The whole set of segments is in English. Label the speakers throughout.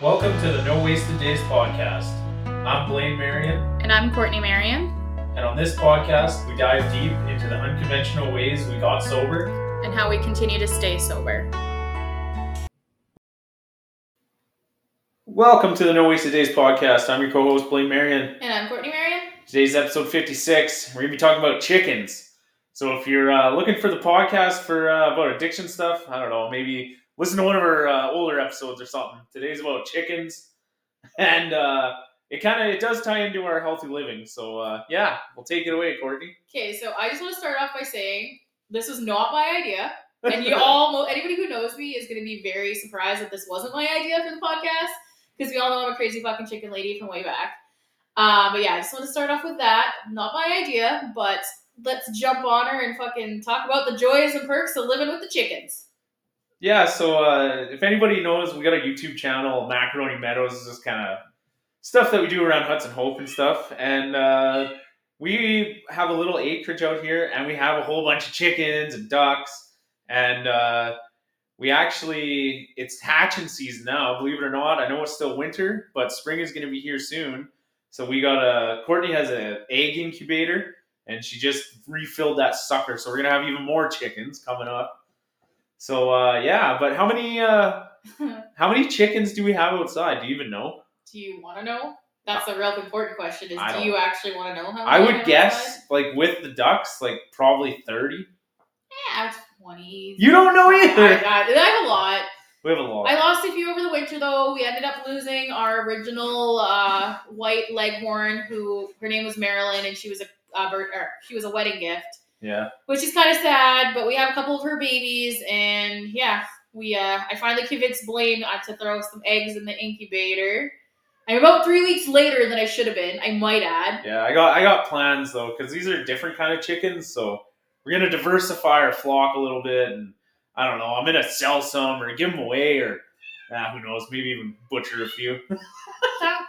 Speaker 1: Welcome to the No Wasted Days podcast. I'm Blaine Marion,
Speaker 2: And I'm Courtney Marion.
Speaker 1: and on this podcast, we dive deep into the unconventional ways we got sober.
Speaker 2: and how we continue to stay sober.
Speaker 1: Welcome to the No Wasted Days podcast. I'm your co host, Blaine Marion.
Speaker 2: And I'm Courtney Marion.
Speaker 1: Today's episode 56. We're going to be talking about chickens. So if you're uh, looking for the podcast for uh, about addiction stuff, I don't know, maybe listen to one of our uh, older episodes or something. Today's about chickens, and uh, it kind of it does tie into our healthy living. So uh, yeah, we'll take it away, Courtney.
Speaker 2: Okay, so I just want to start off by saying this was not my idea. And you all anybody who knows me is going to be very surprised that this wasn't my idea for the podcast because we all know I'm a crazy fucking chicken lady from way back. Uh, but yeah, I just want to start off with that. Not my idea, but let's jump on her and fucking talk about the joys and perks of living with the chickens.
Speaker 1: Yeah, so uh, if anybody knows, we got a YouTube channel, Macaroni Meadows, is just kind of stuff that we do around Hudson Hope and stuff. And uh, we have a little acreage out here, and we have a whole bunch of chickens and ducks. And uh, we actually, it's hatching season now, believe it or not. I know it's still winter, but spring is going to be here soon. So we got a, Courtney has an egg incubator, and she just refilled that sucker. So we're going to have even more chickens coming up. So uh, yeah, but how many uh, how many chickens do we have outside? Do you even know?
Speaker 2: Do you want to know? That's the real important question. Is
Speaker 1: I
Speaker 2: do
Speaker 1: don't-
Speaker 2: you actually want to know how? Many?
Speaker 1: I
Speaker 2: many
Speaker 1: would
Speaker 2: have
Speaker 1: guess
Speaker 2: outside?
Speaker 1: like with the ducks, like probably thirty.
Speaker 2: Yeah, twenty.
Speaker 1: You don't know
Speaker 2: I,
Speaker 1: either.
Speaker 2: I, I have a lot.
Speaker 1: We have a lot.
Speaker 2: I lost a few over the winter though. We ended up losing our original uh, white leghorn, who her name was Marilyn, and she was a uh, bird, or she was a wedding gift,
Speaker 1: yeah.
Speaker 2: which is kind of sad. But we have a couple of her babies, and yeah, we uh, I finally convinced Blaine uh, to throw some eggs in the incubator. I'm about three weeks later than I should have been. I might add.
Speaker 1: Yeah, I got I got plans though because these are different kind of chickens, so we're gonna diversify our flock a little bit, and I don't know. I'm gonna sell some or give them away, or ah, who knows? Maybe even butcher a few.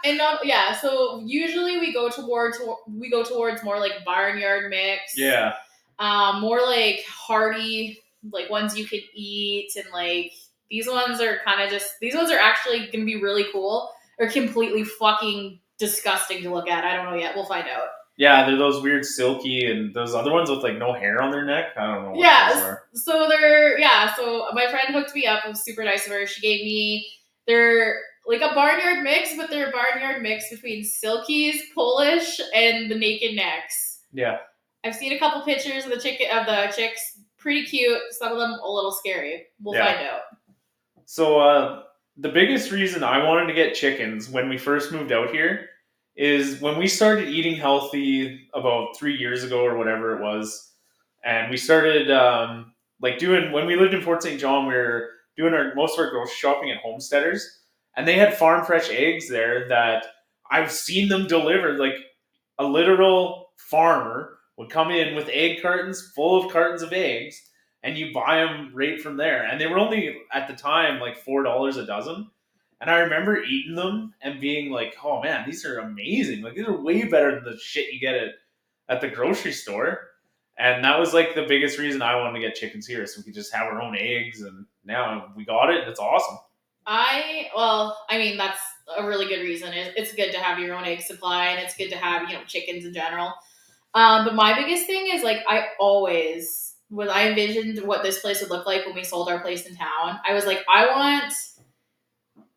Speaker 2: And not yeah, so usually we go towards we go towards more like barnyard mix.
Speaker 1: yeah.
Speaker 2: Um, more like hearty, like ones you can eat, and like these ones are kind of just these ones are actually gonna be really cool or completely fucking disgusting to look at. I don't know yet. We'll find out.
Speaker 1: Yeah, they're those weird silky and those other ones with like no hair on their neck. I don't know. What
Speaker 2: Yeah. So they're yeah. So my friend hooked me up. It was super nice of her. She gave me they're like a barnyard mix, but they're a barnyard mix between silkies, Polish, and the naked necks.
Speaker 1: Yeah.
Speaker 2: I've seen a couple pictures of the chicken of the chicks. Pretty cute. Some of them a little scary. We'll
Speaker 1: Yeah.
Speaker 2: find out.
Speaker 1: So uh, the biggest reason I wanted to get chickens when we first moved out here is when we started eating healthy about three years ago or whatever it was, and we started um, like doing when we lived in Fort St. John, we were doing our most of our grocery shopping at Homesteaders, and they had farm fresh eggs there that I've seen them deliver. Like a literal farmer would come in with egg cartons full of cartons of eggs and you buy them right from there. And they were only at the time like four dollars a dozen. And I remember eating them and being like, "Oh man, these are amazing! Like these are way better than the shit you get at at the grocery store." And that was like the biggest reason I wanted to get chickens here, so we could just have our own eggs. And now we got it, and it's awesome.
Speaker 2: I well, I mean that's a really good reason. It's good to have your own egg supply, and it's good to have you know chickens in general. Um, but my biggest thing is like I always when I envisioned what this place would look like when we sold our place in town, I was like, I want,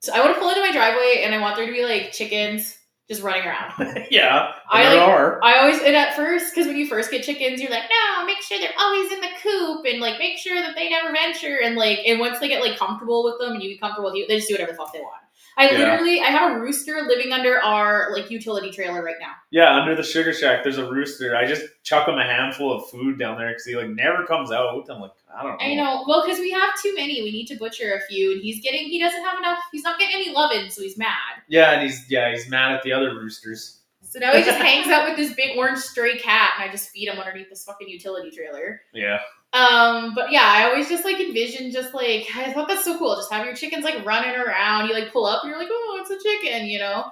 Speaker 2: so I want to pull into my driveway, and I want there to be like chickens just running around.
Speaker 1: yeah,
Speaker 2: I
Speaker 1: there
Speaker 2: like-
Speaker 1: are.
Speaker 2: I always and at first because when you first get chickens, you're like, no, make sure they're always in the coop and like make sure that they never venture and like and once they get like comfortable with them and you get comfortable with you, they just do whatever the fuck they want. I
Speaker 1: Yeah.
Speaker 2: literally I have a rooster living under our like utility trailer right now.
Speaker 1: Yeah, under the sugar shack, there's a rooster. I just chuck him a handful of food down there because he like never comes out. I'm like, I don't know.
Speaker 2: I know. Well, because we have too many, we need to butcher a few, and he's getting he doesn't have enough. He's not getting any loving, so he's mad.
Speaker 1: Yeah, and he's yeah he's mad at the other roosters.
Speaker 2: So now he just hangs out with this big orange stray cat, and I just feed him underneath this fucking utility trailer.
Speaker 1: Yeah,
Speaker 2: Um, but yeah, I always just like envision just like I thought that's so cool. Just have your chickens like running around. You like pull up and you're like, oh, it's a chicken, you know.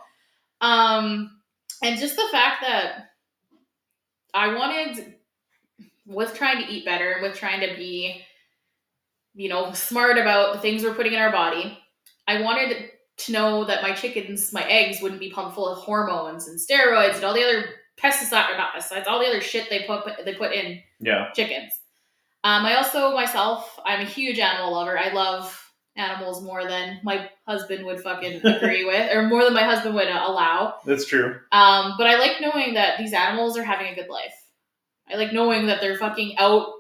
Speaker 2: Um, and just the fact that I wanted with trying to eat better and with trying to be, you know, smart about the things we're putting in our body. I wanted to know that my chickens, my eggs, wouldn't be pumped full of hormones and steroids and all the other pesticides or not pesticides, all the other shit they put they put in
Speaker 1: Yeah.
Speaker 2: chickens. Um, I also myself, I'm a huge animal lover. I love animals more than my husband would fucking agree with, or more than my husband would allow.
Speaker 1: That's true.
Speaker 2: Um, but I like knowing that these animals are having a good life. I like knowing that they're fucking out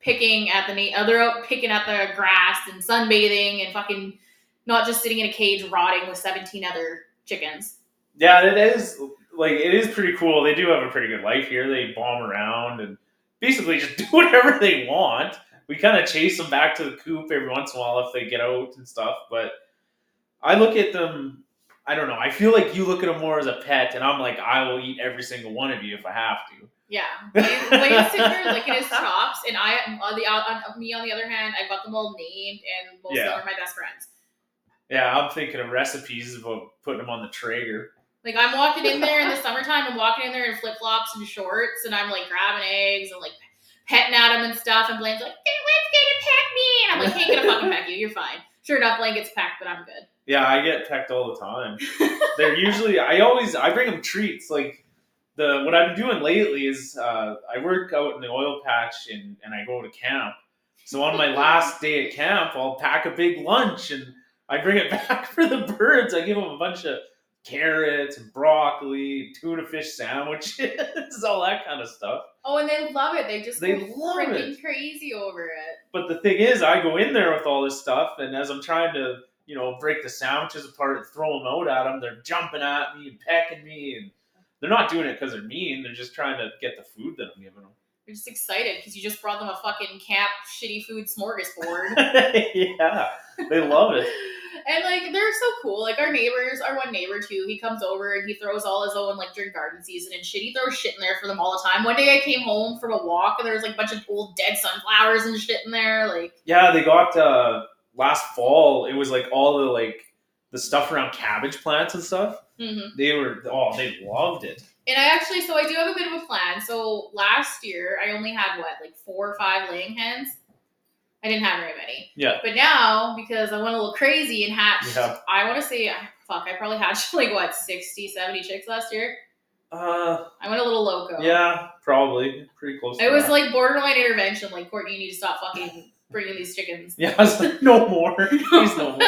Speaker 2: picking at the na- they're out picking at the grass and sunbathing and fucking not just sitting in a cage rotting with 17 other chickens.
Speaker 1: Yeah, it is like it is pretty cool. They do have a pretty good life here. They bomb around and basically just do whatever they want. We kind of chase them back to the coop every once in a while if they get out and stuff. But I look at them. I don't know. I feel like you look at them more as a pet, and I'm like, I will eat every single one of you if I have to.
Speaker 2: Yeah, Blaine's sitting here licking his chops, and I on the on, on me on the other hand, I got them all named, and most of them are my best friends.
Speaker 1: Yeah, I'm thinking of recipes about putting them on the Traeger.
Speaker 2: Like I'm walking in there in the summertime, I'm walking in there in flip flops and shorts, and I'm like grabbing eggs and like petting at them and stuff. And Blaine's like, "Hey, "When's gonna peck me?" And I'm like, "He ain't gonna fucking peck you. You're fine." Sure enough, Blaine gets pecked, but I'm good.
Speaker 1: Yeah, I get pecked all the time. They're usually I always I bring them treats like the what I've been doing lately is uh, I work out in the oil patch and and I go to camp. So on my last day at camp, I'll pack a big lunch and I bring it back for the birds. I give them a bunch of carrots and broccoli, tuna fish sandwiches, all that kind of stuff.
Speaker 2: Oh, and they love it. They just
Speaker 1: They love
Speaker 2: freaking
Speaker 1: it.
Speaker 2: crazy over it.
Speaker 1: But the thing is, I go in there with all this stuff, and as I'm trying to, you know, break the sandwiches apart and throw them out at them, they're jumping at me and pecking me, and they're not doing it because they're mean. They're just trying to get the food that I'm giving them.
Speaker 2: They're just excited because you just brought them a fucking camp shitty food smorgasbord.
Speaker 1: yeah, they love it.
Speaker 2: And like they're so cool. Like our neighbors, our one neighbor too, he comes over and he throws all his own like during garden season and shit. He throws shit in there for them all the time. One day I came home from a walk and there was like a bunch of old dead sunflowers and shit in there. Like
Speaker 1: Yeah, they got uh, last fall. It was like all the like the stuff around cabbage plants and stuff.
Speaker 2: mhm.
Speaker 1: They were oh, they loved it.
Speaker 2: and I actually so I do have a bit of a plan. So last year I only had what, like four or five laying hens. I didn't have very many.
Speaker 1: Yeah.
Speaker 2: But now, because I went a little crazy and hatched,
Speaker 1: Yeah.
Speaker 2: I want to say, fuck, I probably hatched like what, 60, 70 chicks last year?
Speaker 1: Uh,
Speaker 2: I went a little loco.
Speaker 1: yeah, probably pretty close. to
Speaker 2: It was
Speaker 1: that.
Speaker 2: like borderline intervention. Like, Courtney, you need to stop fucking bringing these chickens.
Speaker 1: yeah, I was like, no more, please no more.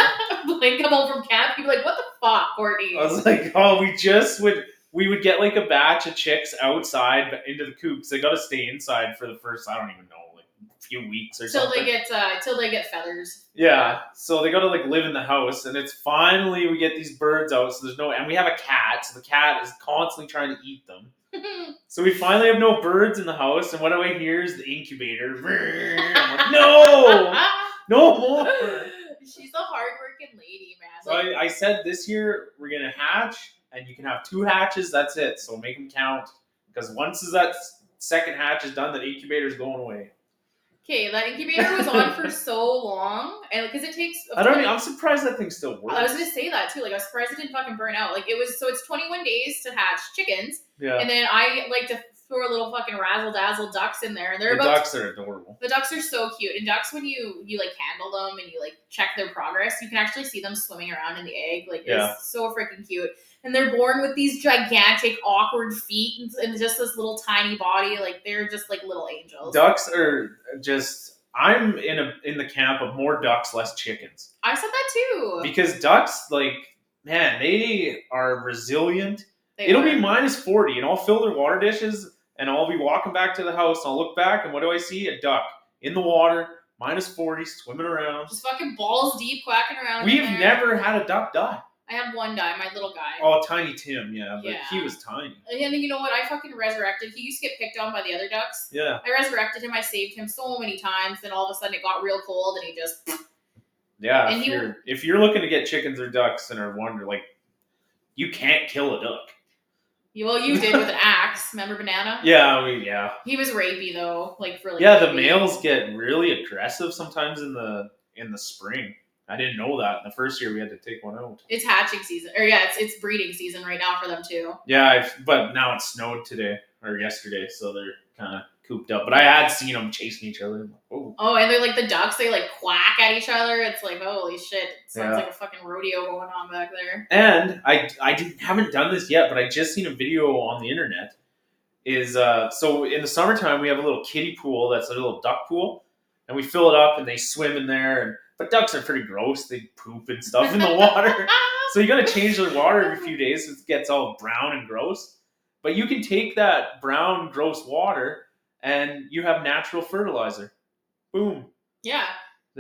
Speaker 2: Blaine come home from camp, he'd be like, what the fuck, Courtney?
Speaker 1: I was like, oh, we just would. We would get like a batch of chicks outside but into the coops. They got to stay inside for the first, I don't even know, like few weeks or
Speaker 2: Till
Speaker 1: something.
Speaker 2: they get, uh, till they get feathers.
Speaker 1: yeah, so they got to like live in the house, and it's finally we get these birds out. So there's no, and we have a cat, so the cat is constantly trying to eat them. So we finally have no birds in the house, and what do I hear is the incubator. Like, no, no more.
Speaker 2: She's a hardworking lady, man.
Speaker 1: So I, I said this year we're gonna hatch, and you can have two hatches. That's it. So make them count, because once is that second hatch is done, that incubator's going away.
Speaker 2: Okay, that incubator was on for so long, and because it takes.
Speaker 1: I don't. Even, I'm surprised that thing still works.
Speaker 2: I was gonna say that too. Like I was surprised it didn't fucking burn out. Like it was so it's 21 days to hatch chickens,
Speaker 1: yeah.
Speaker 2: and then I like to throw a little fucking razzle dazzle ducks in there, and they're
Speaker 1: the
Speaker 2: about
Speaker 1: ducks are adorable.
Speaker 2: The ducks are so cute, and ducks when you you like handle them and you like check their progress, you can actually see them swimming around in the egg. Like
Speaker 1: Yeah.
Speaker 2: it's so freaking cute. And they're born with these gigantic, awkward feet and, and just this little tiny body. Like they're just like little angels.
Speaker 1: Ducks are just. I'm in a in the camp of more ducks, less chickens.
Speaker 2: I said that too.
Speaker 1: Because ducks, like man, they are resilient.
Speaker 2: They
Speaker 1: It'll
Speaker 2: are.
Speaker 1: be minus 40, and I'll fill their water dishes, and I'll be walking back to the house, and I'll look back, and what do I see? A duck in the water, minus 40, swimming around.
Speaker 2: just fucking balls deep, quacking around.
Speaker 1: We've never had a duck die.
Speaker 2: I had one die, my little guy.
Speaker 1: Oh, Tiny Tim, yeah, but
Speaker 2: Yeah.
Speaker 1: he was tiny.
Speaker 2: And then you know what? I fucking resurrected. He used to get picked on by the other ducks.
Speaker 1: Yeah,
Speaker 2: I resurrected him. I saved him so many times. Then all of a sudden it got real cold, and he just
Speaker 1: yeah.
Speaker 2: And
Speaker 1: if
Speaker 2: he
Speaker 1: you're if you're looking to get chickens or ducks and are wondering, like, you can't kill a duck.
Speaker 2: Well, you did with an axe. Remember Banana?
Speaker 1: Yeah, we yeah
Speaker 2: He was rapey though, like really.
Speaker 1: yeah. The males get really aggressive sometimes in the in the spring. I didn't know that. The first year we had to take one out.
Speaker 2: It's hatching season, or yeah, it's it's breeding season right now for them too.
Speaker 1: Yeah, I've, but now it snowed today or yesterday, so they're kind of cooped up. But I had seen them chasing each other. Oh,
Speaker 2: Oh, and they're like the ducks. They like quack at each other. It's like holy shit. Sounds
Speaker 1: Yeah.
Speaker 2: like a fucking rodeo going on back there.
Speaker 1: and I I didn't, haven't done this yet, but I just seen a video on the internet. Is uh so in the summertime we have a little kiddie pool that's a little duck pool, and we fill it up and they swim in there. And but ducks are pretty gross. They poop and stuff in the water. So you got to change the water every few days. so It gets all brown and gross. But you can take that brown, gross water and you have natural fertilizer. Boom.
Speaker 2: yeah,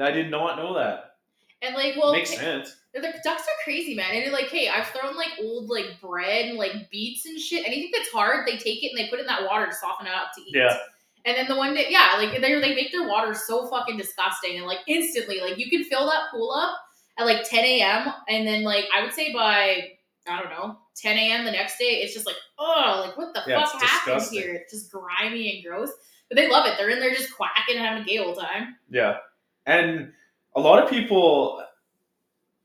Speaker 1: I did not know that.
Speaker 2: and like well,
Speaker 1: Makes
Speaker 2: hey,
Speaker 1: sense.
Speaker 2: the ducks are crazy, man. And they're like, hey, I've thrown like old like bread and like beets and shit. Anything that's hard, they take it and they put it in that water to soften it up to eat.
Speaker 1: Yeah.
Speaker 2: And then the one day, yeah, like they they make their water so fucking disgusting, and like instantly, like you can fill that pool up at like 10 a.m. and then like I would say by I don't know 10 a.m. the next day, it's just like oh, like what the
Speaker 1: Yeah,
Speaker 2: fuck
Speaker 1: disgusting.
Speaker 2: here? It's just grimy and gross, but they love it. They're in there just quacking and having a gay old time.
Speaker 1: Yeah. And a lot of people,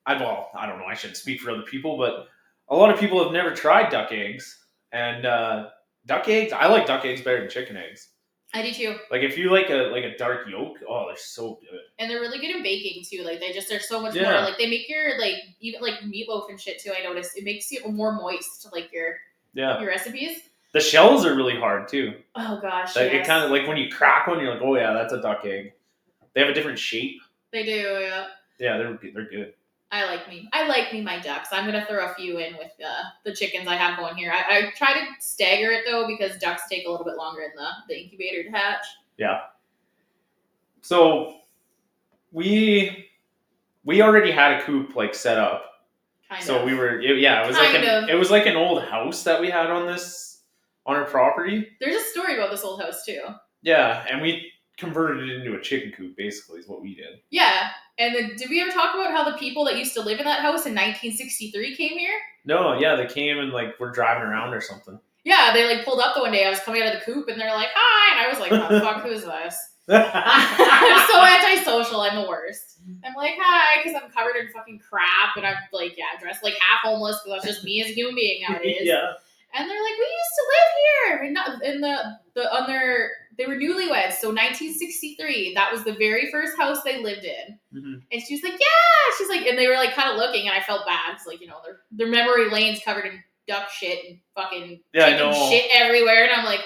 Speaker 1: I well, I don't know. I shouldn't speak for other people, but a lot of people have never tried duck eggs. And uh, duck eggs, I like duck eggs better than chicken eggs.
Speaker 2: I do too,
Speaker 1: Like if you like a like a dark yolk, oh, they're so good.
Speaker 2: and they're really good in baking too. Like they just they're so much more like they make your like even like meatloaf and shit too. I noticed it makes you more moist, like your
Speaker 1: Yeah.
Speaker 2: your recipes.
Speaker 1: The shells are really hard too.
Speaker 2: Oh gosh,
Speaker 1: Like it kind of like when you crack one, you're like, oh yeah, that's a duck egg. They have a different shape.
Speaker 2: they do. Yeah.
Speaker 1: Yeah, they're they're good.
Speaker 2: I like me. I like me my ducks. I'm gonna throw a few in with uh, the chickens I have going here. I, I try to stagger it though because ducks take a little bit longer in the, the incubator to hatch. Yeah.
Speaker 1: So we we already had a coop like set up.
Speaker 2: Kind of.
Speaker 1: so
Speaker 2: of.
Speaker 1: we were it- yeah, it was like an,
Speaker 2: of.
Speaker 1: it was like an old house that we had on this on our property.
Speaker 2: There's a story about this old house too.
Speaker 1: Yeah, and we converted it into a chicken coop basically is what we did.
Speaker 2: Yeah. And then did we ever talk about how the people that used to live in that house in 1963 came here?
Speaker 1: No, yeah, they came and like we're driving around or something.
Speaker 2: Yeah, they like pulled up the one day. I was coming out of the coop and they're like, "Hi," and I was like, "The fuck, who's this?" I'm so antisocial. I'm the worst. I'm like, "Hi," because I'm covered in fucking crap and I'm like, yeah, dressed like half homeless because that's just me as a human being nowadays.
Speaker 1: yeah.
Speaker 2: And they're like, we used to live here. And not in the the on their they were newlyweds, so 1963. That was the very first house they lived in.
Speaker 1: Mhm.
Speaker 2: And she was like, yeah. She's like, and they were like kind of looking, and I felt bad. It's like you know their their memory lane's covered in duck shit and fucking
Speaker 1: Yeah,
Speaker 2: chicken shit everywhere. And I'm like,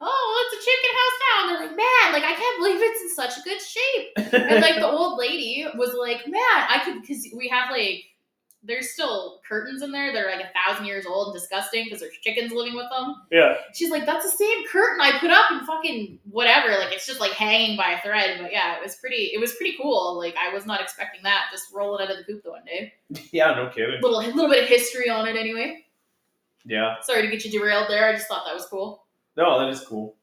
Speaker 2: oh, well, it's a chicken house now. And they're like, man, like I can't believe it's in such good shape and like the old lady was like, "Man, I could," because we have like, there's still curtains in there that are like a thousand years old and disgusting because there's chickens living with them.
Speaker 1: yeah.
Speaker 2: She's like, "That's the same curtain I put up in fucking whatever." Like it's just like hanging by a thread. But yeah, it was pretty. It was pretty cool. Like I was not expecting that. Just rolling out of the coop the one day.
Speaker 1: Yeah, no kidding.
Speaker 2: Little little bit of history on it anyway.
Speaker 1: Yeah.
Speaker 2: Sorry to get you derailed there. I just thought that was cool.
Speaker 1: No, that is cool.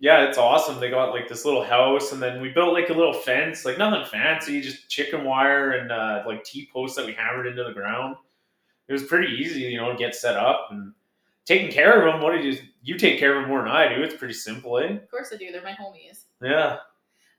Speaker 1: Yeah, it's awesome. They got like this little house, and then we built like a little fence, like nothing fancy, just chicken wire and uh, like T posts that we hammered into the ground. It was pretty easy, you know, to get set up and taking care of them. What did you you take care of them more than I do? It's pretty simple, eh?
Speaker 2: Of course I do. They're my homies.
Speaker 1: Yeah.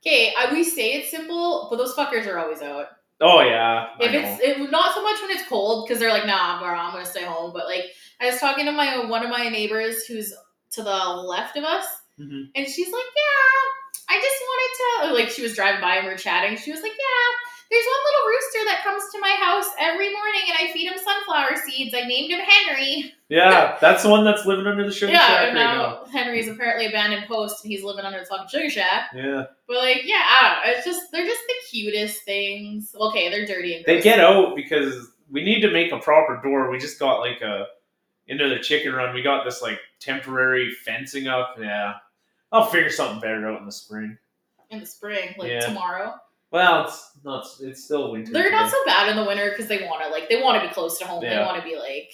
Speaker 2: Okay, I, we say it's simple, but those fuckers are always out.
Speaker 1: Oh yeah.
Speaker 2: If it's it, not so much when it's cold because they're like, nah, bro, I'm gonna stay home. But like, I was talking to my one of my neighbors who's to the left of us,
Speaker 1: Mhm.
Speaker 2: and she's like, yeah, I just wanted to like. She was driving by and we are chatting. She was like, yeah, there's one little rooster that comes to my house every morning, and I feed him sunflower seeds. I named him Henry.
Speaker 1: Yeah, that's the one that's living under the sugar
Speaker 2: yeah,
Speaker 1: shack right
Speaker 2: now Henry's apparently abandoned post, and he's living under the fucking sugar shack.
Speaker 1: Yeah.
Speaker 2: But like, yeah, I don't know. It's just they're just the cutest things. Okay, they're dirty and
Speaker 1: They get out because we need to make a proper door. We just got like a into the chicken run. We got this like temporary fencing up. Yeah, I'll figure something better out in the spring.
Speaker 2: in the spring, like
Speaker 1: Yeah.
Speaker 2: tomorrow.
Speaker 1: Well, it's not. It's still winter.
Speaker 2: They're not
Speaker 1: today.
Speaker 2: so bad in the winter because they want to like they want to be close to home. They
Speaker 1: Yeah.
Speaker 2: want to be like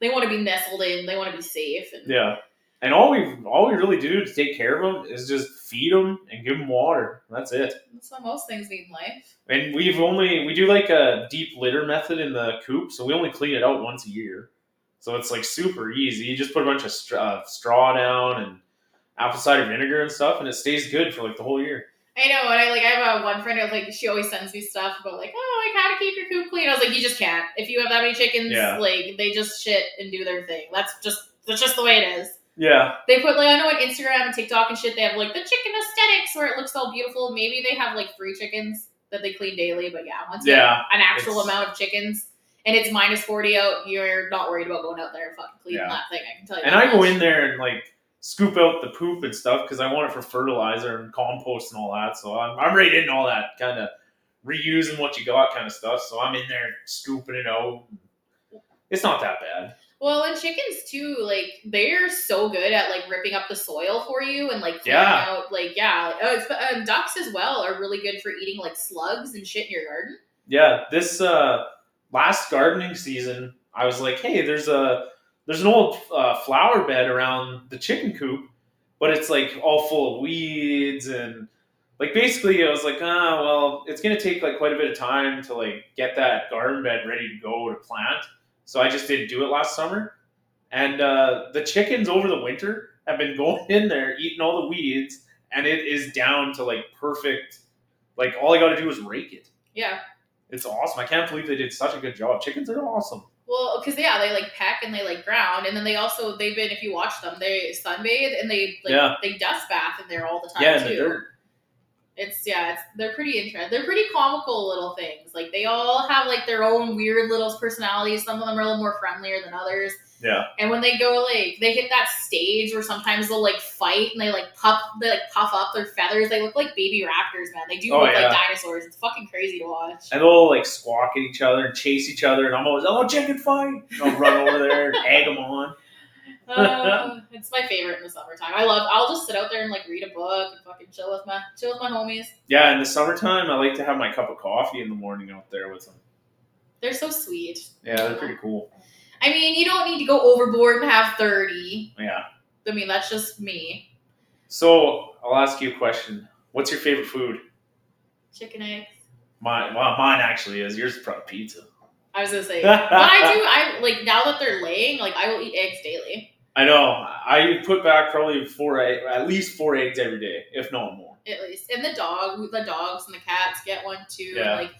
Speaker 2: they want to be nestled in. They want to be safe. And
Speaker 1: Yeah, and all we all we really do to take care of them is just feed them and give them water. That's it.
Speaker 2: that's what most things need in life.
Speaker 1: And we've only we do like a deep litter method in the coop, so we only clean it out once a year. So it's like super easy. You just put a bunch of straw, uh, straw down and apple cider vinegar and stuff, and it stays good for like the whole year.
Speaker 2: I know, and I like I have a one friend who's like she always sends me stuff about like oh how to keep your coop clean. I was like you just can't if you have that many chickens
Speaker 1: Yeah.
Speaker 2: like they just shit and do their thing. That's just that's just the way it is.
Speaker 1: Yeah.
Speaker 2: They put like I know on Instagram and TikTok and shit. They have like the chicken aesthetics where it looks all beautiful. Maybe they have like three chickens that they clean daily, but yeah, once you
Speaker 1: Yeah.
Speaker 2: have an actual amount of chickens and it's minus forty out, you're not worried about going out there and fucking cleaning
Speaker 1: Yeah.
Speaker 2: that thing. I can tell you.
Speaker 1: And I go in there and like scoop out the poop and stuff because I want it for fertilizer and compost and all that. So I'm, I'm right in all that kind of reusing what you got kind of stuff. So I'm in there scooping it out. It's not that bad.
Speaker 2: Well, and chickens too, like they're so good at like ripping up the soil for you and like
Speaker 1: Yeah.
Speaker 2: out, like yeah, oh, it's, uh, ducks as well are really good for eating like slugs and shit in your garden.
Speaker 1: Yeah, this uh, last gardening season, I was like, hey, there's a there's an old uh, flower bed around the chicken coop, but it's like all full of weeds and like basically I was like, ah, well, it's gonna take like quite a bit of time to like get that garden bed ready to go to plant. So I just didn't do it last summer, and uh, the chickens over the winter have been going in there eating all the weeds, and it is down to like perfect. Like all I got to do is rake it.
Speaker 2: Yeah.
Speaker 1: It's awesome. I can't believe they did such a good job. Chickens are awesome.
Speaker 2: Well, because yeah, they like peck and they like ground, and then they also they've been if you watch them, they sunbathe and they like
Speaker 1: Yeah.
Speaker 2: they dust bath in there all the time
Speaker 1: yeah,
Speaker 2: too.
Speaker 1: dirt.
Speaker 2: It's yeah, it's they're pretty interesting. They're pretty comical little things. Like they all have like their own weird little personalities. Some of them are a little more friendlier than others.
Speaker 1: Yeah.
Speaker 2: And when they go like they hit that stage where sometimes they'll like fight and they like puff they like puff up their feathers. They look like baby raptors, man. They do
Speaker 1: Oh,
Speaker 2: look
Speaker 1: yeah.
Speaker 2: like dinosaurs. It's fucking crazy to watch.
Speaker 1: And they'll like squawk at each other and chase each other, and I'm always, oh, chicken fight! And I'll run over there and egg them on.
Speaker 2: Uh, it's my favorite in the summertime. I love. I'll just sit out there and like read a book and fucking chill with my chill with my homies.
Speaker 1: Yeah, in the summertime, I like to have my cup of coffee in the morning out there with them.
Speaker 2: They're so sweet.
Speaker 1: Yeah, they're pretty cool.
Speaker 2: I mean, you don't need to go overboard and have thirty.
Speaker 1: Yeah.
Speaker 2: I mean, that's just me.
Speaker 1: So I'll ask you a question. What's your favorite food?
Speaker 2: Chicken eggs.
Speaker 1: Mine, well, mine actually is. Yours is probably pizza.
Speaker 2: I was gonna say, but I do. I like now that they're laying. Like I will eat eggs daily,
Speaker 1: I know. I put back probably four, at least four eggs every day, if not more.
Speaker 2: at least. And the dog, the dogs and the cats get one too.
Speaker 1: Yeah.
Speaker 2: Like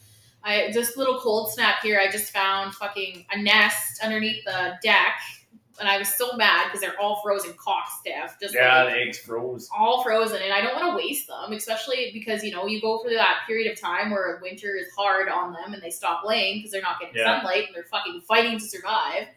Speaker 2: I just little cold snap here. I just found fucking a nest underneath the deck, and I was so mad because they're all frozen cock stiff. Just
Speaker 1: Yeah,
Speaker 2: like,
Speaker 1: the eggs froze.
Speaker 2: all frozen and I don't want to waste them, especially because you know you go through that period of time where winter is hard on them and they stop laying because they're not getting
Speaker 1: Yeah.
Speaker 2: sunlight and they're fucking fighting to survive.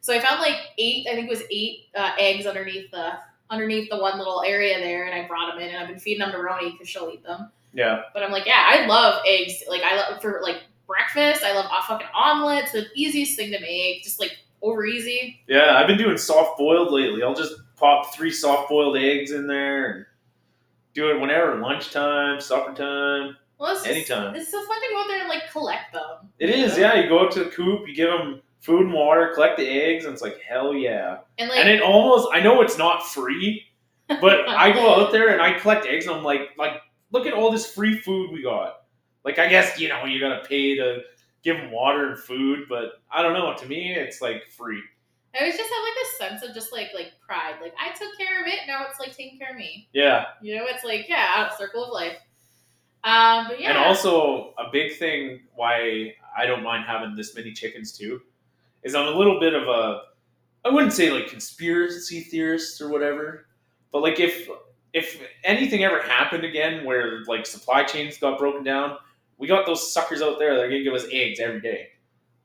Speaker 2: So I found like eight, I think it was eight uh, eggs underneath the underneath the one little area there, and I brought them in and I've been feeding them to Roni because she'll eat them.
Speaker 1: Yeah.
Speaker 2: But I'm like, yeah, I love eggs. Like I love for like breakfast. I love fucking omelets. The easiest thing to make, just like over easy.
Speaker 1: Yeah, I've been doing soft boiled lately. I'll just pop three soft boiled eggs in there and do it whenever lunchtime, supper time,
Speaker 2: Well, it's just,
Speaker 1: anytime.
Speaker 2: It's so fun to go out there and like collect them.
Speaker 1: It is,
Speaker 2: know?
Speaker 1: yeah. You go out to the coop, you give them food and water, collect the eggs, and it's like hell yeah.
Speaker 2: And like
Speaker 1: And it almost, I know it's not free, but I go out there and I collect eggs, and I'm like, like, look at all this free food we got. Like, I guess you know you gotta pay to give them water and food, but I don't know. To me, it's like free.
Speaker 2: I always just have like this sense of just like like pride. Like I took care of it, now it's like taking care of me.
Speaker 1: Yeah,
Speaker 2: You know, it's like yeah, circle of life. Um, but yeah,
Speaker 1: And also a big thing why I don't mind having this many chickens too is I'm a little bit of a I wouldn't say like conspiracy theorist or whatever, but like if if anything ever happened again where like supply chains got broken down, we got those suckers out there that are gonna give us eggs every day.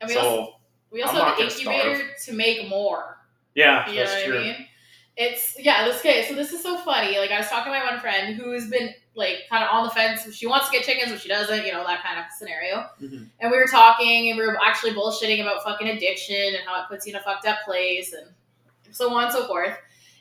Speaker 2: and we
Speaker 1: so
Speaker 2: also we also have the
Speaker 1: gonna
Speaker 2: incubator to make more.
Speaker 1: yeah,
Speaker 2: You know
Speaker 1: that's
Speaker 2: what
Speaker 1: true.
Speaker 2: I mean? It's yeah, this okay, so this is so funny. Like I was talking to my one friend who's been like kind of on the fence. She wants to get chickens, but she doesn't, you know, that kind of scenario.
Speaker 1: Mhm.
Speaker 2: And we were talking and we were actually bullshitting about fucking addiction and how it puts you in a fucked up place and so on and so forth.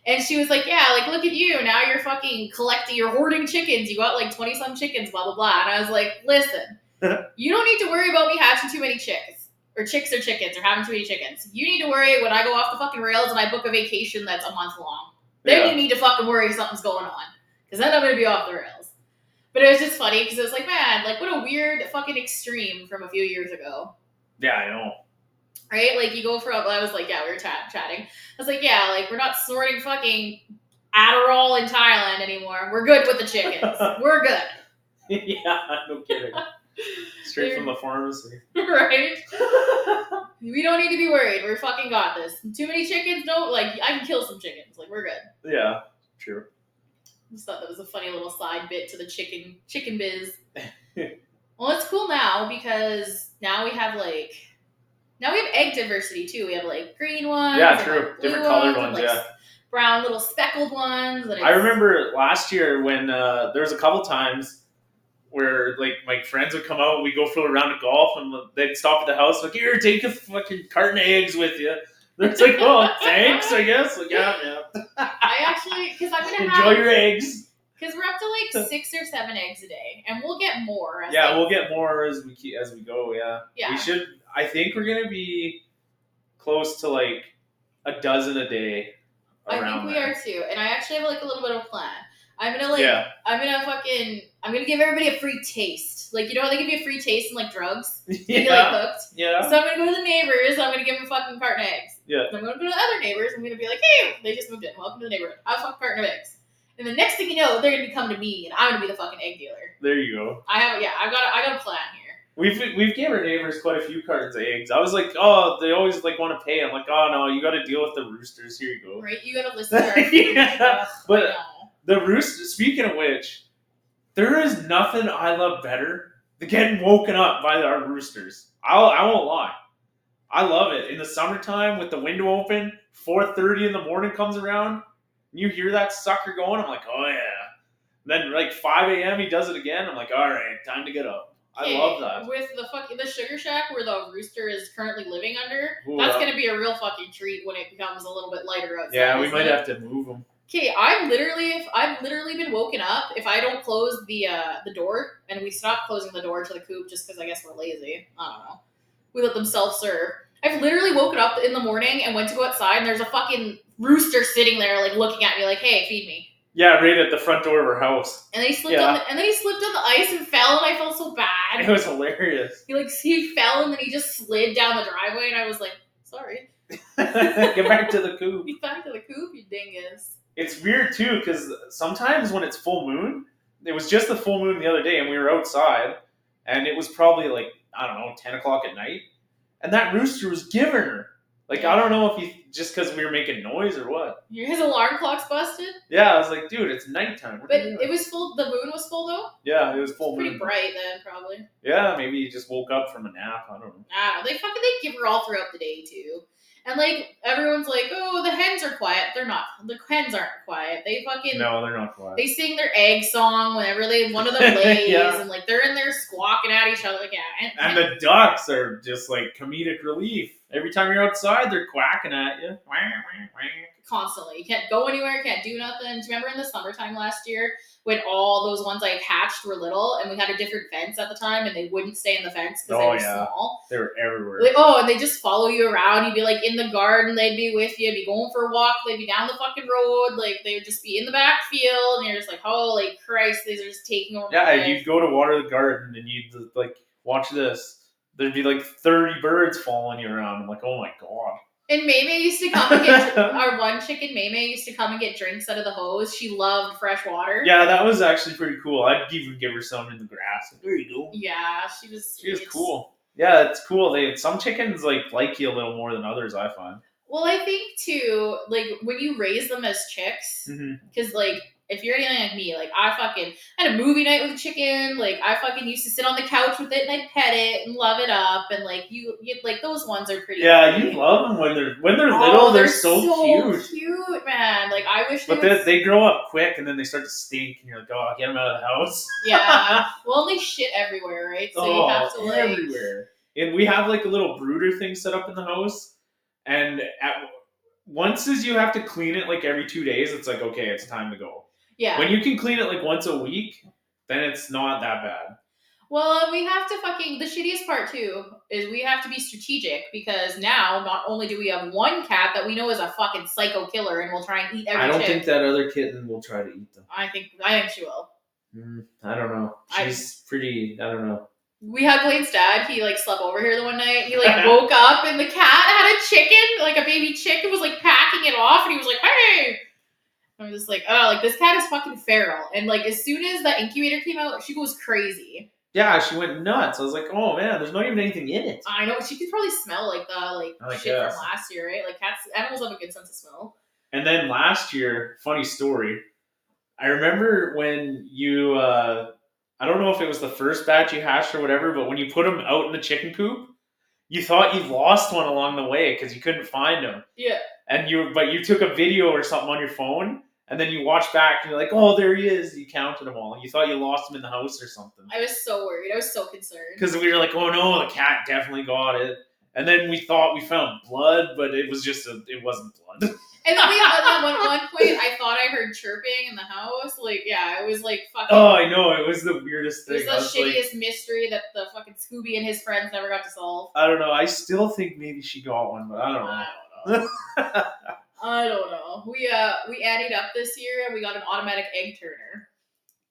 Speaker 2: And she was like, Yeah, like look at you. Now you're fucking collecting you're hoarding chickens. You got like twenty some chickens, blah blah blah. And I was like, Listen, you don't need to worry about me hatching too many chicks. Or chicks or chickens or having too many chickens. You need to worry when I go off the fucking rails and I book a vacation that's a month long. Then
Speaker 1: Yeah.
Speaker 2: you need to fucking worry something's going on. Because then I'm going to be off the rails. But it was just funny because it was like, man, like what a weird fucking extreme from a few years ago.
Speaker 1: Yeah, I know.
Speaker 2: Right? Like you go from, I was like, yeah, we were chat- chatting. I was like, yeah, like we're not snorting fucking Adderall in Thailand anymore. We're good with the chickens. we're good.
Speaker 1: yeah, no kidding. Straight from the pharmacy.
Speaker 2: right? We don't need to be worried. We're fucking got this. Too many chickens, no. Like I can kill some chickens. Like we're good.
Speaker 1: Yeah, true.
Speaker 2: Just thought that was a funny little side bit to the chicken chicken biz. well, it's cool now because now we have like now we have egg diversity too. We have like green ones.
Speaker 1: Yeah, true.
Speaker 2: like,
Speaker 1: Different colored
Speaker 2: and,
Speaker 1: ones,
Speaker 2: like,
Speaker 1: yeah.
Speaker 2: Brown little speckled ones.
Speaker 1: I remember last year when uh, there was a couple times where like my friends would come out, we go for a round of golf, and they'd stop at the house like, "Here, take a fucking carton of eggs with you." It's like, "Oh, thanks, I guess." Like, yeah, yeah.
Speaker 2: I actually because I'm gonna
Speaker 1: Enjoy
Speaker 2: have
Speaker 1: your eggs.
Speaker 2: because we're up to like six or seven eggs a day, and we'll get more. As
Speaker 1: Yeah, we'll get more as we keep, as we go. Yeah,
Speaker 2: yeah.
Speaker 1: we should. I think we're gonna be close to like a dozen a day.
Speaker 2: I think we
Speaker 1: there.
Speaker 2: are too, and I actually have like a little bit of a plan. I'm gonna like
Speaker 1: yeah,
Speaker 2: I'm gonna fucking I'm gonna give everybody a free taste. Like you know how they give you a free taste in like drugs? You get like
Speaker 1: yeah,
Speaker 2: hooked.
Speaker 1: yeah.
Speaker 2: So I'm gonna go to the neighbors, I'm gonna give them a fucking carton eggs.
Speaker 1: Yeah.
Speaker 2: I'm gonna go to the other neighbors, I'm gonna be like, hey, they just moved in, welcome to the neighborhood. A fucking carton of eggs. And the next thing you know, they're gonna be coming to me and I'm gonna be the fucking egg dealer.
Speaker 1: There you go.
Speaker 2: I have yeah, I've got a, I got a plan here.
Speaker 1: We've we've gave our neighbors quite a few cartons of eggs. I was like, oh, they always like want to pay. I'm like, oh no, you got to deal with the roosters. Here you go.
Speaker 2: Right? You gotta listen to our
Speaker 1: Yeah,
Speaker 2: uh,
Speaker 1: but-
Speaker 2: I.
Speaker 1: The rooster. Speaking of which, there is nothing I love better than getting woken up by our roosters. I'll I won't lie. I love it in the summertime with the window open. Four thirty in the morning comes around. And you hear that sucker going. I'm like, oh yeah. then like five a.m. he does it again. I'm like, all right, time to get up. I love that.
Speaker 2: With the fucking the sugar shack where the rooster is currently living under,
Speaker 1: Ooh,
Speaker 2: that's
Speaker 1: that-
Speaker 2: gonna be a real fucking treat when it becomes a little bit lighter outside.
Speaker 1: Yeah, we might
Speaker 2: it?
Speaker 1: have to move them.
Speaker 2: Okay, I've literally if I've literally been woken up if I don't close the uh the door and we stop closing the door to the coop just because I guess we're lazy. I don't know. We let them self serve. I've literally woken up in the morning and went to go outside and there's a fucking rooster sitting there like looking at me like, hey, feed me.
Speaker 1: Yeah, right at the front door of her house.
Speaker 2: And then he slipped
Speaker 1: Yeah.
Speaker 2: on the, and then he slipped on the ice and fell and I felt so bad.
Speaker 1: It was hilarious.
Speaker 2: He like he fell and then he just slid down the driveway and I was like, sorry.
Speaker 1: Get back to the coop.
Speaker 2: Get back to the coop, you dingus.
Speaker 1: It's weird too because sometimes when it's full moon, it was just the full moon the other day, and we were outside, and it was probably like I don't know, ten o'clock at night, and that rooster was giving her. Like I don't know if he just because we were making noise or what.
Speaker 2: His alarm clock's busted.
Speaker 1: Yeah, I was like, dude, it's nighttime. What
Speaker 2: But it was full the moon was full though.
Speaker 1: yeah, it was full
Speaker 2: Pretty
Speaker 1: moon.
Speaker 2: bright then, probably.
Speaker 1: Yeah, maybe he just woke up from a nap. I don't know.
Speaker 2: I. They fucking they give her all throughout the day too. And like everyone's like, oh, the hens are quiet. They're not. The hens aren't quiet. They fucking
Speaker 1: No, they're not quiet.
Speaker 2: they sing their egg song whenever they one of them lays,
Speaker 1: Yeah.
Speaker 2: and like they're in there squawking at each other. Like yeah, and,
Speaker 1: And the ducks are just like comedic relief. Every time you're outside, they're quacking at you.
Speaker 2: Constantly. You can't go anywhere. Can't do nothing. Do you remember in the summertime last year when all those ones I hatched were little, and we had a different fence at the time, and they wouldn't stay in the fence because
Speaker 1: Oh,
Speaker 2: they were
Speaker 1: yeah.
Speaker 2: small.
Speaker 1: They were everywhere.
Speaker 2: Like, oh, and they just follow you around. You'd be like in the garden, they'd be with you, be going for a walk, they'd be down the fucking road, like they would just be in the backfield, and you're just like, holy Christ, these are just taking over.
Speaker 1: Yeah, you'd go to water the garden and you'd like watch this. There'd be like thirty birds following you around. I'm like, oh my god.
Speaker 2: And Maymay used to come and get our one chicken. Maymay used to come and get drinks out of the hose. She loved fresh water.
Speaker 1: Yeah, that was actually pretty cool. I'd even give her some in the grass. There you go.
Speaker 2: Yeah, she was.
Speaker 1: She was cool. Yeah, it's cool. They some chickens like like you a little more than others. I find.
Speaker 2: Well, I think too, like when you raise them as chicks,
Speaker 1: Mm-hmm.
Speaker 2: because like if you're anything like me, like I fucking had a movie night with a chicken. Like I fucking used to sit on the couch with it and I'd pet it and love it up. And like you, you like those ones are pretty.
Speaker 1: Yeah,
Speaker 2: cute.
Speaker 1: you love them when they're when they're
Speaker 2: Oh,
Speaker 1: little. they're, so, cute.
Speaker 2: cute, man. Like I wish.
Speaker 1: But
Speaker 2: they,
Speaker 1: they, they grow up quick and then they start to stink, and you're like, oh, get them out of the house.
Speaker 2: yeah. Well, they shit everywhere, right? So you have oh, to like.
Speaker 1: Oh, everywhere. And we have like a little brooder thing set up in the house, and at once as you have to clean it like every two days, it's like okay, it's time to go.
Speaker 2: Yeah.
Speaker 1: When you can clean it like once a week, then it's not that bad.
Speaker 2: Well, we have to fucking. The shittiest part too is we have to be strategic because now not only do we have one cat that we know is a fucking psycho killer and will try and eat every
Speaker 1: I don't
Speaker 2: chick.
Speaker 1: think that other kitten will try to eat them.
Speaker 2: I think I think she will.
Speaker 1: Mm, I don't know.
Speaker 2: I-
Speaker 1: She's pretty. I don't know.
Speaker 2: We had Blaine's dad. He like slept over here the one night. He like woke up and the cat had a chicken, like a baby chicken, was like packing it off, and he was like, "Hey." I'm just like, oh, like this cat is fucking feral, and like as soon as that incubator came out, she goes crazy.
Speaker 1: Yeah, she went nuts. I was like, oh man, there's not even anything in it.
Speaker 2: I know she could probably smell like the like
Speaker 1: I
Speaker 2: shit
Speaker 1: guess.
Speaker 2: from last year, right? Like cats, animals have a good sense of smell.
Speaker 1: And then last year, funny story. I remember when you, uh, I don't know if it was the first batch you hatched or whatever, but when you put them out in the chicken coop, you thought you lost one along the way because you couldn't find them.
Speaker 2: Yeah.
Speaker 1: And you, but you took a video or something on your phone, and then you watch back and you're like, oh, there he is. You counted them all. You thought you lost him in the house or something.
Speaker 2: I was so worried. I was so concerned.
Speaker 1: Because we were like, oh no, the cat definitely got it. And then we thought we found blood, but it was just a, it wasn't blood.
Speaker 2: And then we at one, one point, I thought I heard chirping in the house. Like, yeah, it was like fucking.
Speaker 1: Oh, I know. It was the weirdest thing.
Speaker 2: it was the
Speaker 1: was like,
Speaker 2: shittiest mystery that the fucking Scooby and his friends never got to solve.
Speaker 1: I don't know. I still think maybe she got one, but I don't know.
Speaker 2: I don't know. I don't know. We uh we added up this year and we got an automatic egg turner.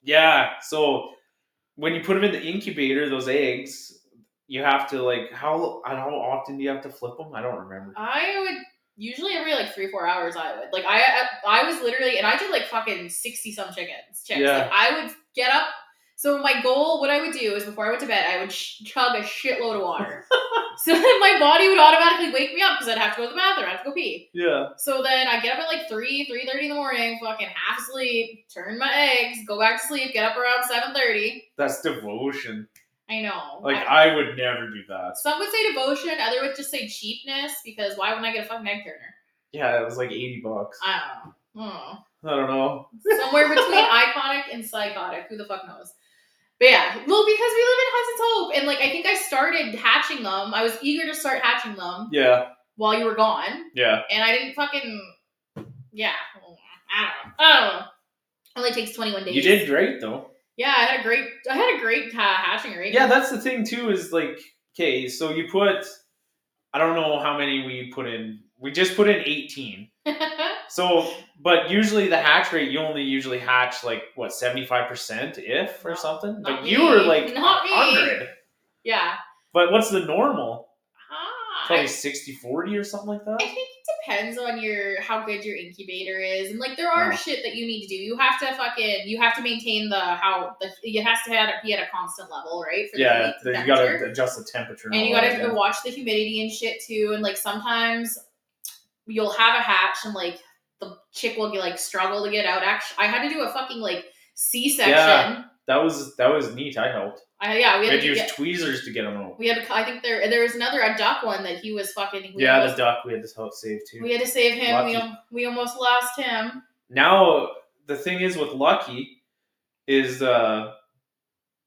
Speaker 1: yeah. So when you put them in the incubator, those eggs, you have to like how how often do you have to flip them? I don't remember.
Speaker 2: I would usually every like three four hours. I would like I I, I was literally and I did like fucking sixty some chickens. Chicks.
Speaker 1: Yeah.
Speaker 2: Like, I would get up. So my goal, what I would do is before I went to bed, I would ch- chug a shitload of water. so then my body would automatically wake me up because I'd have to go to the bathroom. I have to go pee.
Speaker 1: Yeah.
Speaker 2: So then I get up at like three, three thirty in the morning, fucking half asleep, turn my eggs, go back to sleep, get up around seven thirty.
Speaker 1: That's devotion.
Speaker 2: I know.
Speaker 1: Like
Speaker 2: I-
Speaker 1: I would never do that.
Speaker 2: some would say devotion, other would just say cheapness because why wouldn't I get a fucking egg turner?
Speaker 1: Yeah, it was like eighty bucks.
Speaker 2: I don't know. I
Speaker 1: I don't know.
Speaker 2: don't know. Somewhere between iconic and psychotic. Who the fuck knows? But yeah, well, because we live in Hudson's Hope, and like I think I started hatching them. I was eager to start hatching them
Speaker 1: Yeah.
Speaker 2: while you were gone,
Speaker 1: Yeah.
Speaker 2: and I didn't fucking. Yeah, I don't know. I don't know. Only takes twenty one days.
Speaker 1: You did great though.
Speaker 2: Yeah, I had a great. I had a great uh, hatching rate.
Speaker 1: Yeah, that's the thing too. Is like, okay, so you put, I don't know how many we put in. We just put in eighteen. So, but usually the hatch rate, you only usually hatch like what seventy five percent, if or something.
Speaker 2: not
Speaker 1: But you were like
Speaker 2: Not me.
Speaker 1: hundred.
Speaker 2: yeah.
Speaker 1: But what's the normal?
Speaker 2: Ah,
Speaker 1: Probably
Speaker 2: I-
Speaker 1: 60-40 or something like that.
Speaker 2: I think it depends on your how good your incubator is, and like there are
Speaker 1: Yeah.
Speaker 2: shit that you need to do. You have to fucking you have to maintain the how the it has to have, be at a constant level, right? For
Speaker 1: Yeah,
Speaker 2: the,
Speaker 1: the- you gotta adjust the temperature.
Speaker 2: and you gotta watch the humidity and shit too. And like sometimes you'll have a hatch and like the chick will get like struggle to get out. Actually, I had to do a fucking like C section.
Speaker 1: Yeah. That was that was neat. I helped.
Speaker 2: I, yeah, we
Speaker 1: We
Speaker 2: had
Speaker 1: had
Speaker 2: to
Speaker 1: use
Speaker 2: get,
Speaker 1: tweezers to get him out.
Speaker 2: we had to, I think there there was another a duck one that he was fucking. We
Speaker 1: Yeah,
Speaker 2: almost,
Speaker 1: the duck we had to help save too.
Speaker 2: we had to save him. We
Speaker 1: Lucky.
Speaker 2: al- we almost lost him.
Speaker 1: now the thing is with Lucky is uh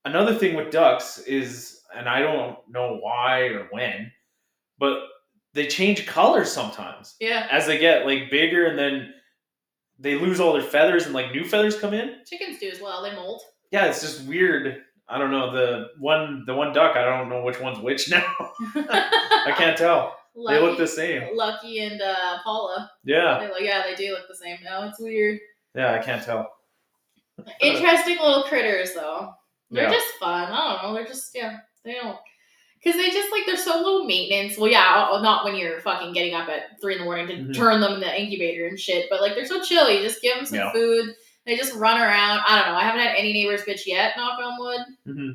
Speaker 1: another thing with ducks is and I don't know why or when, but they change colors sometimes
Speaker 2: Yeah,
Speaker 1: as they get like bigger and then they lose all their feathers and like new feathers come in.
Speaker 2: chickens do as well. They molt.
Speaker 1: Yeah, it's just weird. I don't know the one the one duck. I don't know which one's which now. I can't tell.
Speaker 2: Lucky,
Speaker 1: They look the same.
Speaker 2: Lucky and uh, Paula.
Speaker 1: Yeah,
Speaker 2: They look, yeah, they do look the same now. It's weird.
Speaker 1: yeah. I can't tell.
Speaker 2: Interesting little critters though. They're
Speaker 1: Yeah.
Speaker 2: just fun. I don't know. They're just yeah. They don't. Cause they just like they're so low maintenance. Well, yeah, uh, not when you're fucking getting up at three in the morning to
Speaker 1: Mhm.
Speaker 2: turn them in the incubator and shit. But like they're so chill. You just give them some
Speaker 1: Yeah.
Speaker 2: food. They just run around. I don't know. I haven't had any neighbors bitch yet. Knock on wood.
Speaker 1: hmm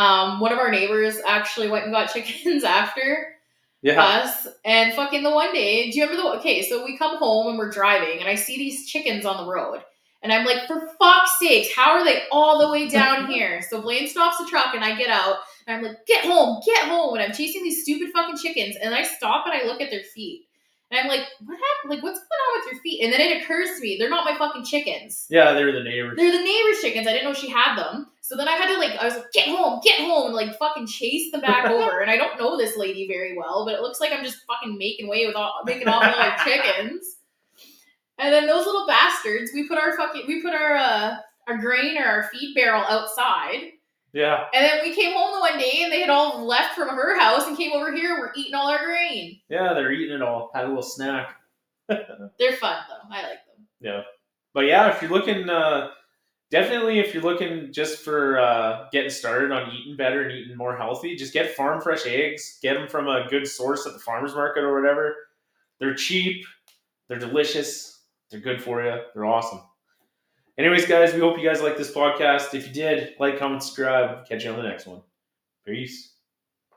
Speaker 2: Um, one of our neighbors actually went and got chickens after
Speaker 1: Yeah,
Speaker 2: us, and fucking the one day. Do you remember the? Okay, so we come home and we're driving, and I see these chickens on the road, and I'm like, for fuck's sakes, how are they all the way down here? So Blaine stops the truck, and I get out, and I'm like, get home, get home, and I'm chasing these stupid fucking chickens, and I stop and I look at their feet, and I'm like, what happened? Like, what's going on with your feet? And then it occurs to me, they're not my fucking chickens.
Speaker 1: yeah. They're the neighbors.
Speaker 2: They're the neighbor's chickens. I didn't know she had them. So then I had to like, I was like, get home, get home, and like fucking chase them back over. And I don't know this lady very well, but it looks like I'm just fucking making way with all making off all our chickens. And then those little bastards, we put our fucking we put our uh our grain or our feed barrel outside.
Speaker 1: Yeah,
Speaker 2: And then we came home the one day and they had all left from her house and came over here. We're eating all our grain.
Speaker 1: yeah. They're eating it all. Had a little snack.
Speaker 2: They're fun though. I like them.
Speaker 1: Yeah, but yeah, if you're looking, uh, definitely if you're looking just for uh, getting started on eating better and eating more healthy, just get farm fresh eggs. Get them from a good source at the farmers market or whatever. They're cheap. They're delicious. They're good for you. They're awesome. Anyways, guys, we hope you guys like this podcast. If you did, like, comment, subscribe. Catch you on the next one. Peace.